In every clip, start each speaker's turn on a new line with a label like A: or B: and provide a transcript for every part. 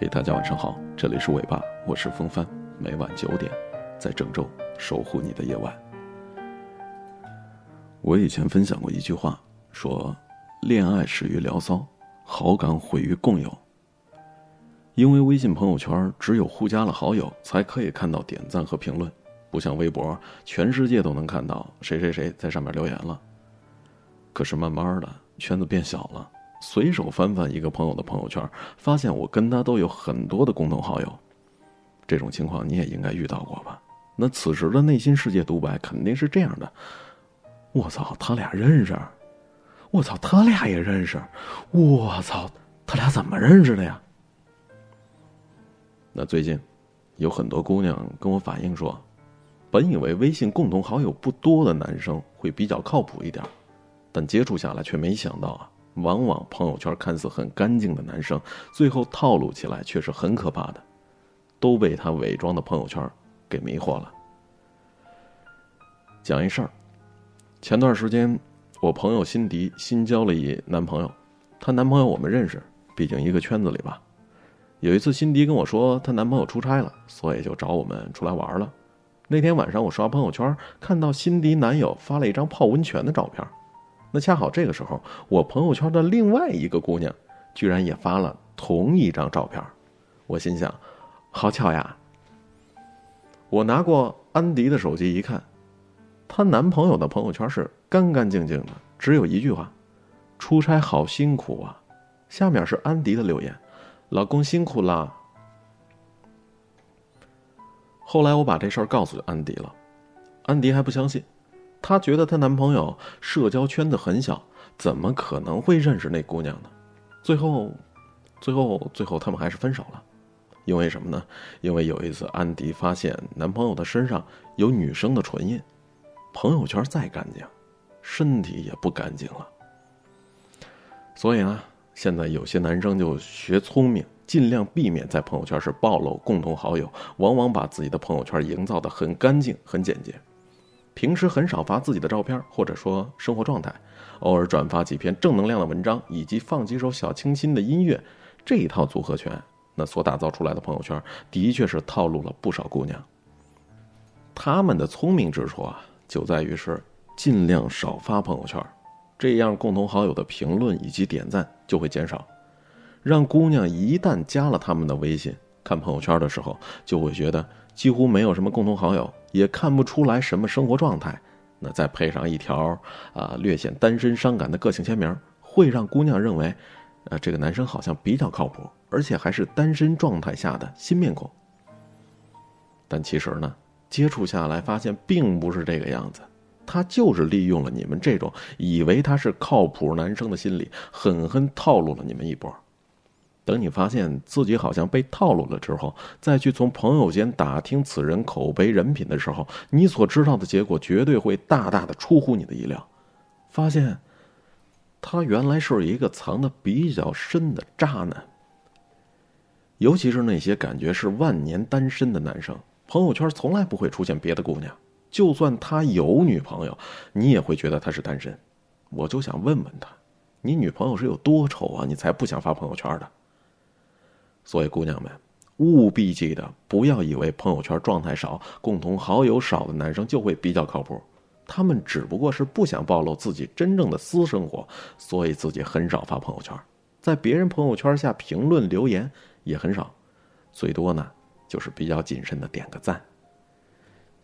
A: 嘿，大家晚上好，这里是尾巴，我是风帆，每晚九点，在郑州守护你的夜晚。我以前分享过一句话，说，恋爱始于聊骚，好感毁于共有。因为微信朋友圈只有互加了好友才可以看到点赞和评论，不像微博，全世界都能看到谁谁谁在上面留言了。可是慢慢的，圈子变小了。随手翻翻一个朋友的朋友圈，发现我跟他都有很多的共同好友。这种情况你也应该遇到过吧？那此时的内心世界独白肯定是这样的：我操，他俩认识？我操，他俩也认识？我操，他俩怎么认识的呀？那最近，有很多姑娘跟我反映说，本以为微信共同好友不多的男生会比较靠谱一点，但接触下来却没想到啊。往往朋友圈看似很干净的男生，最后套路起来却是很可怕的，都被他伪装的朋友圈给迷惑了。讲一事儿，前段时间我朋友辛迪新交了一男朋友，她男朋友我们认识，毕竟一个圈子里吧。有一次辛迪跟我说她男朋友出差了，所以就找我们出来玩了。那天晚上我刷朋友圈，看到辛迪男友发了一张泡温泉的照片。那恰好这个时候，我朋友圈的另外一个姑娘，居然也发了同一张照片。我心想，好巧呀。我拿过安迪的手机一看，她男朋友的朋友圈是干干净净的，只有一句话：“出差好辛苦啊。”下面是安迪的留言：“老公辛苦啦。”后来我把这事儿告诉安迪了，安迪还不相信。她觉得她男朋友社交圈子很小，怎么可能会认识那姑娘呢？最后，最后，最后他们还是分手了。因为什么呢？因为有一次安迪发现男朋友的身上有女生的唇印，朋友圈再干净，身体也不干净了。所以呢，现在有些男生就学聪明，尽量避免在朋友圈是暴露共同好友，往往把自己的朋友圈营造的很干净、很简洁。平时很少发自己的照片，或者说生活状态，偶尔转发几篇正能量的文章，以及放几首小清新的音乐，这一套组合拳，那所打造出来的朋友圈，的确是套路了不少姑娘。他们的聪明之处啊，就在于是尽量少发朋友圈，这样共同好友的评论以及点赞就会减少，让姑娘一旦加了他们的微信，看朋友圈的时候，就会觉得。几乎没有什么共同好友，也看不出来什么生活状态。那再配上一条啊略显单身伤感的个性签名，会让姑娘认为，呃，这个男生好像比较靠谱，而且还是单身状态下的新面孔。但其实呢，接触下来发现并不是这个样子，他就是利用了你们这种以为他是靠谱男生的心理，狠狠套路了你们一波。等你发现自己好像被套路了之后，再去从朋友间打听此人口碑人品的时候，你所知道的结果绝对会大大的出乎你的意料。发现，他原来是一个藏的比较深的渣男。尤其是那些感觉是万年单身的男生，朋友圈从来不会出现别的姑娘，就算他有女朋友，你也会觉得他是单身。我就想问问他，你女朋友是有多丑啊？你才不想发朋友圈的？所以，姑娘们，务必记得，不要以为朋友圈状态少、共同好友少的男生就会比较靠谱。他们只不过是不想暴露自己真正的私生活，所以自己很少发朋友圈，在别人朋友圈下评论留言也很少，最多呢就是比较谨慎的点个赞。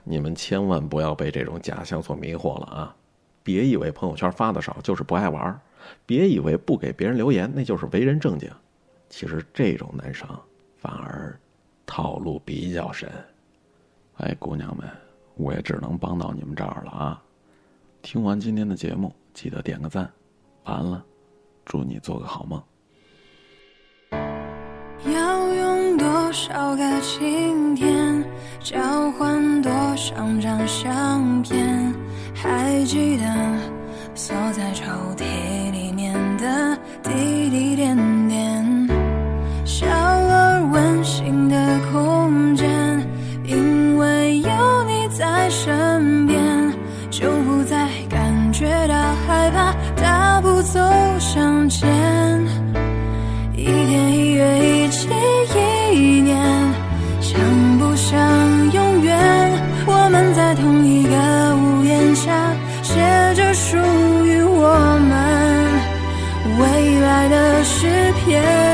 A: 你们千万不要被这种假象所迷惑了啊！别以为朋友圈发的少就是不爱玩，别以为不给别人留言那就是为人正经。其实这种男生反而套路比较深，哎，姑娘们，我也只能帮到你们这儿了啊！听完今天的节目，记得点个赞，完了，祝你做个好梦。
B: 要用多少个晴天交换多少张相片？还记得锁在抽屉在身边，就不再感觉到害怕，大步走向前，一天一月一起一年，像不像永远？我们在同一个屋檐下，写着属于我们未来的诗篇。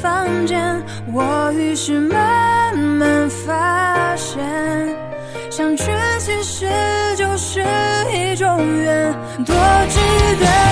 B: 房间我于是慢慢发现相聚其实就是一种缘多值得。